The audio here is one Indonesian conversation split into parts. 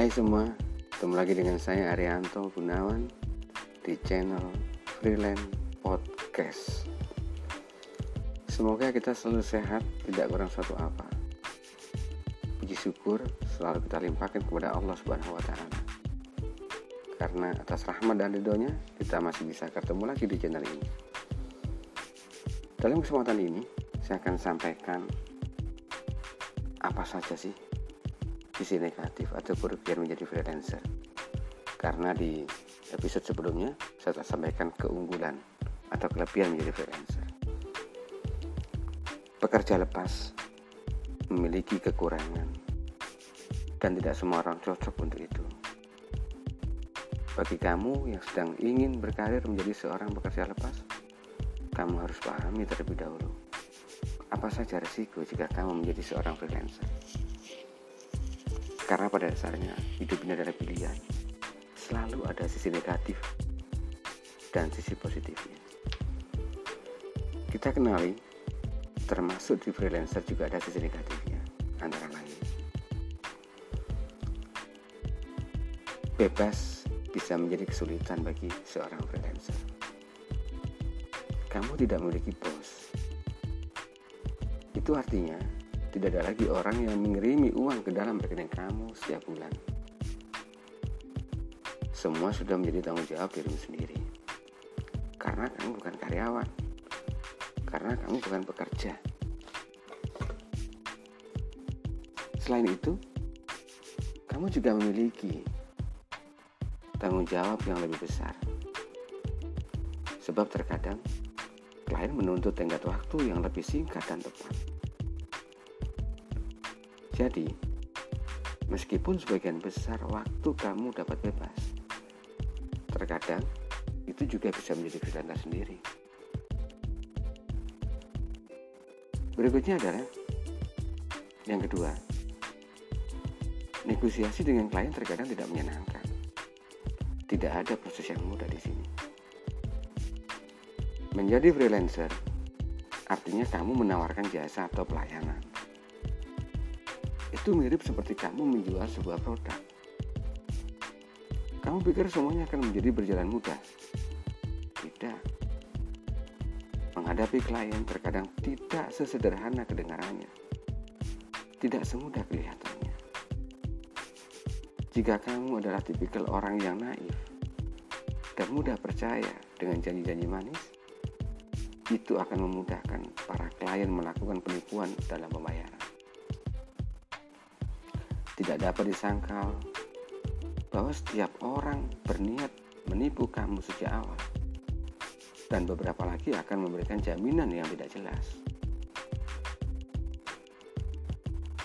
Hai semua, ketemu lagi dengan saya Arianto Gunawan di channel Freelance Podcast. Semoga kita selalu sehat, tidak kurang suatu apa. Puji syukur selalu kita limpahkan kepada Allah Subhanahu wa taala. Karena atas rahmat dan ridhonya kita masih bisa ketemu lagi di channel ini. Dalam kesempatan ini, saya akan sampaikan apa saja sih sisi negatif atau kerugian menjadi freelancer. Karena di episode sebelumnya saya telah sampaikan keunggulan atau kelebihan menjadi freelancer. Pekerja lepas memiliki kekurangan dan tidak semua orang cocok untuk itu. Bagi kamu yang sedang ingin berkarir menjadi seorang pekerja lepas, kamu harus pahami terlebih dahulu apa saja risiko jika kamu menjadi seorang freelancer. Karena pada dasarnya hidup ini adalah pilihan. Selalu ada sisi negatif dan sisi positifnya. Kita kenali, termasuk di freelancer juga ada sisi negatifnya, antara lain. Bebas bisa menjadi kesulitan bagi seorang freelancer. Kamu tidak memiliki bos. Itu artinya tidak ada lagi orang yang mengirimi uang ke dalam rekening kamu setiap bulan. Semua sudah menjadi tanggung jawab dirimu sendiri. Karena kamu bukan karyawan. Karena kamu bukan pekerja. Selain itu, kamu juga memiliki tanggung jawab yang lebih besar. Sebab terkadang klien menuntut tenggat waktu yang lebih singkat dan tepat. Jadi, meskipun sebagian besar waktu kamu dapat bebas, terkadang itu juga bisa menjadi freelancer sendiri. Berikutnya adalah yang kedua, negosiasi dengan klien terkadang tidak menyenangkan. Tidak ada proses yang mudah di sini. Menjadi freelancer artinya kamu menawarkan jasa atau pelayanan itu mirip seperti kamu menjual sebuah produk. Kamu pikir semuanya akan menjadi berjalan mudah? Tidak. Menghadapi klien terkadang tidak sesederhana kedengarannya. Tidak semudah kelihatannya. Jika kamu adalah tipikal orang yang naif dan mudah percaya dengan janji-janji manis, itu akan memudahkan para klien melakukan penipuan dalam pembayaran tidak dapat disangkal bahwa setiap orang berniat menipu kamu sejak awal dan beberapa lagi akan memberikan jaminan yang tidak jelas.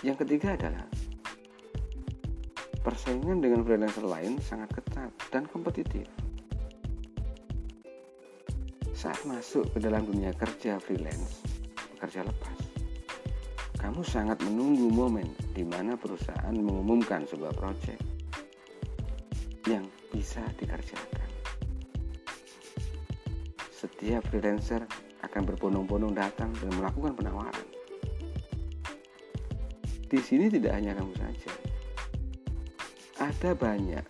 Yang ketiga adalah persaingan dengan freelancer lain sangat ketat dan kompetitif. Saat masuk ke dalam dunia kerja freelance, pekerja lepas, kamu sangat menunggu momen di mana perusahaan mengumumkan sebuah proyek yang bisa dikerjakan. Setiap freelancer akan berbondong-bondong datang dan melakukan penawaran. Di sini tidak hanya kamu saja. Ada banyak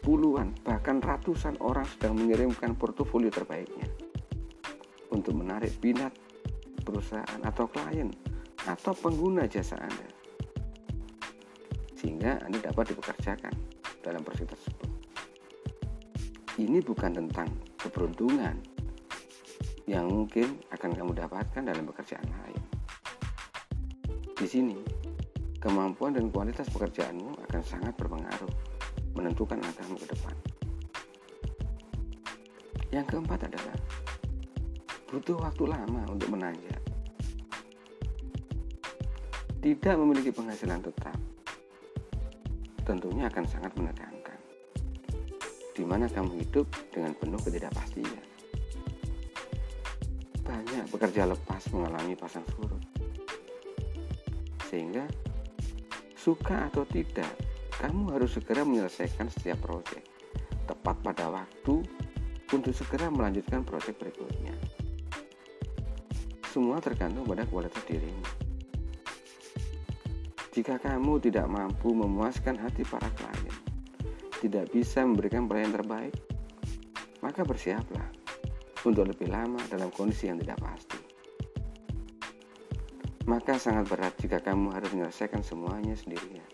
puluhan bahkan ratusan orang sedang mengirimkan portofolio terbaiknya untuk menarik minat perusahaan atau klien atau pengguna jasa Anda sehingga Anda dapat dipekerjakan dalam proses tersebut. Ini bukan tentang keberuntungan yang mungkin akan kamu dapatkan dalam pekerjaan lain. Di sini, kemampuan dan kualitas pekerjaanmu akan sangat berpengaruh menentukan langkahmu ke depan. Yang keempat adalah butuh waktu lama untuk menanjak tidak memiliki penghasilan tetap, tentunya akan sangat menegangkan. Di mana kamu hidup dengan penuh ketidakpastian. Banyak pekerja lepas mengalami pasang surut. Sehingga suka atau tidak, kamu harus segera menyelesaikan setiap proyek tepat pada waktu untuk segera melanjutkan proyek berikutnya. Semua tergantung pada kualitas dirimu Jika kamu tidak mampu memuaskan hati para klien, tidak bisa memberikan pelayanan terbaik, maka bersiaplah untuk lebih lama dalam kondisi yang tidak pasti. Maka sangat berat jika kamu harus menyelesaikan semuanya sendirian.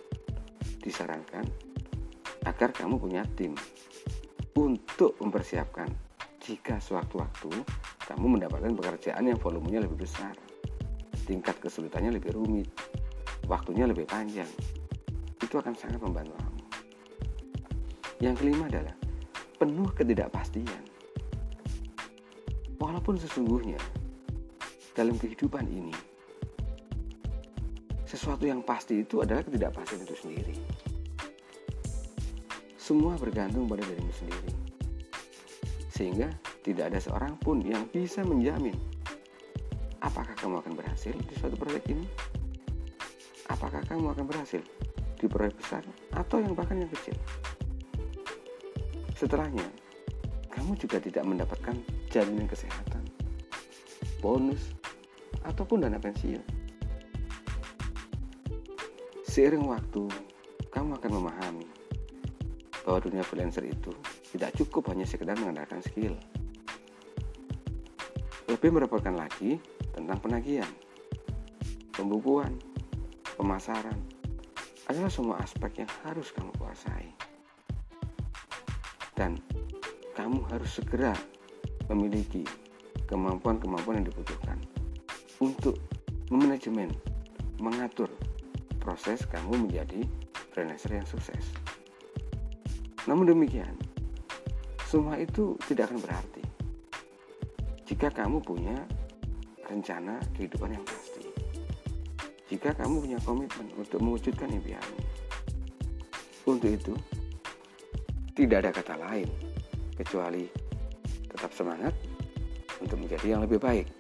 Disarankan agar kamu punya tim untuk mempersiapkan jika sewaktu-waktu kamu mendapatkan pekerjaan yang volumenya lebih besar, tingkat kesulitannya lebih rumit, waktunya lebih panjang, itu akan sangat membantu kamu. Yang kelima adalah penuh ketidakpastian. Walaupun sesungguhnya dalam kehidupan ini sesuatu yang pasti itu adalah ketidakpastian itu sendiri. Semua bergantung pada dirimu sendiri. Sehingga tidak ada seorang pun yang bisa menjamin apakah kamu akan berhasil di suatu proyek ini apakah kamu akan berhasil di proyek besar atau yang bahkan yang kecil. Setelahnya, kamu juga tidak mendapatkan jaminan kesehatan, bonus, ataupun dana pensiun. Seiring waktu, kamu akan memahami bahwa dunia freelancer itu tidak cukup hanya sekedar mengandalkan skill. Lebih merepotkan lagi tentang penagihan, pembukuan, pemasaran adalah semua aspek yang harus kamu kuasai. Dan kamu harus segera memiliki kemampuan-kemampuan yang dibutuhkan untuk memanajemen, mengatur proses kamu menjadi freelancer yang sukses. Namun demikian, semua itu tidak akan berarti jika kamu punya rencana kehidupan yang pasti jika kamu punya komitmen untuk mewujudkan impianmu. Untuk itu, tidak ada kata lain kecuali tetap semangat untuk menjadi yang lebih baik.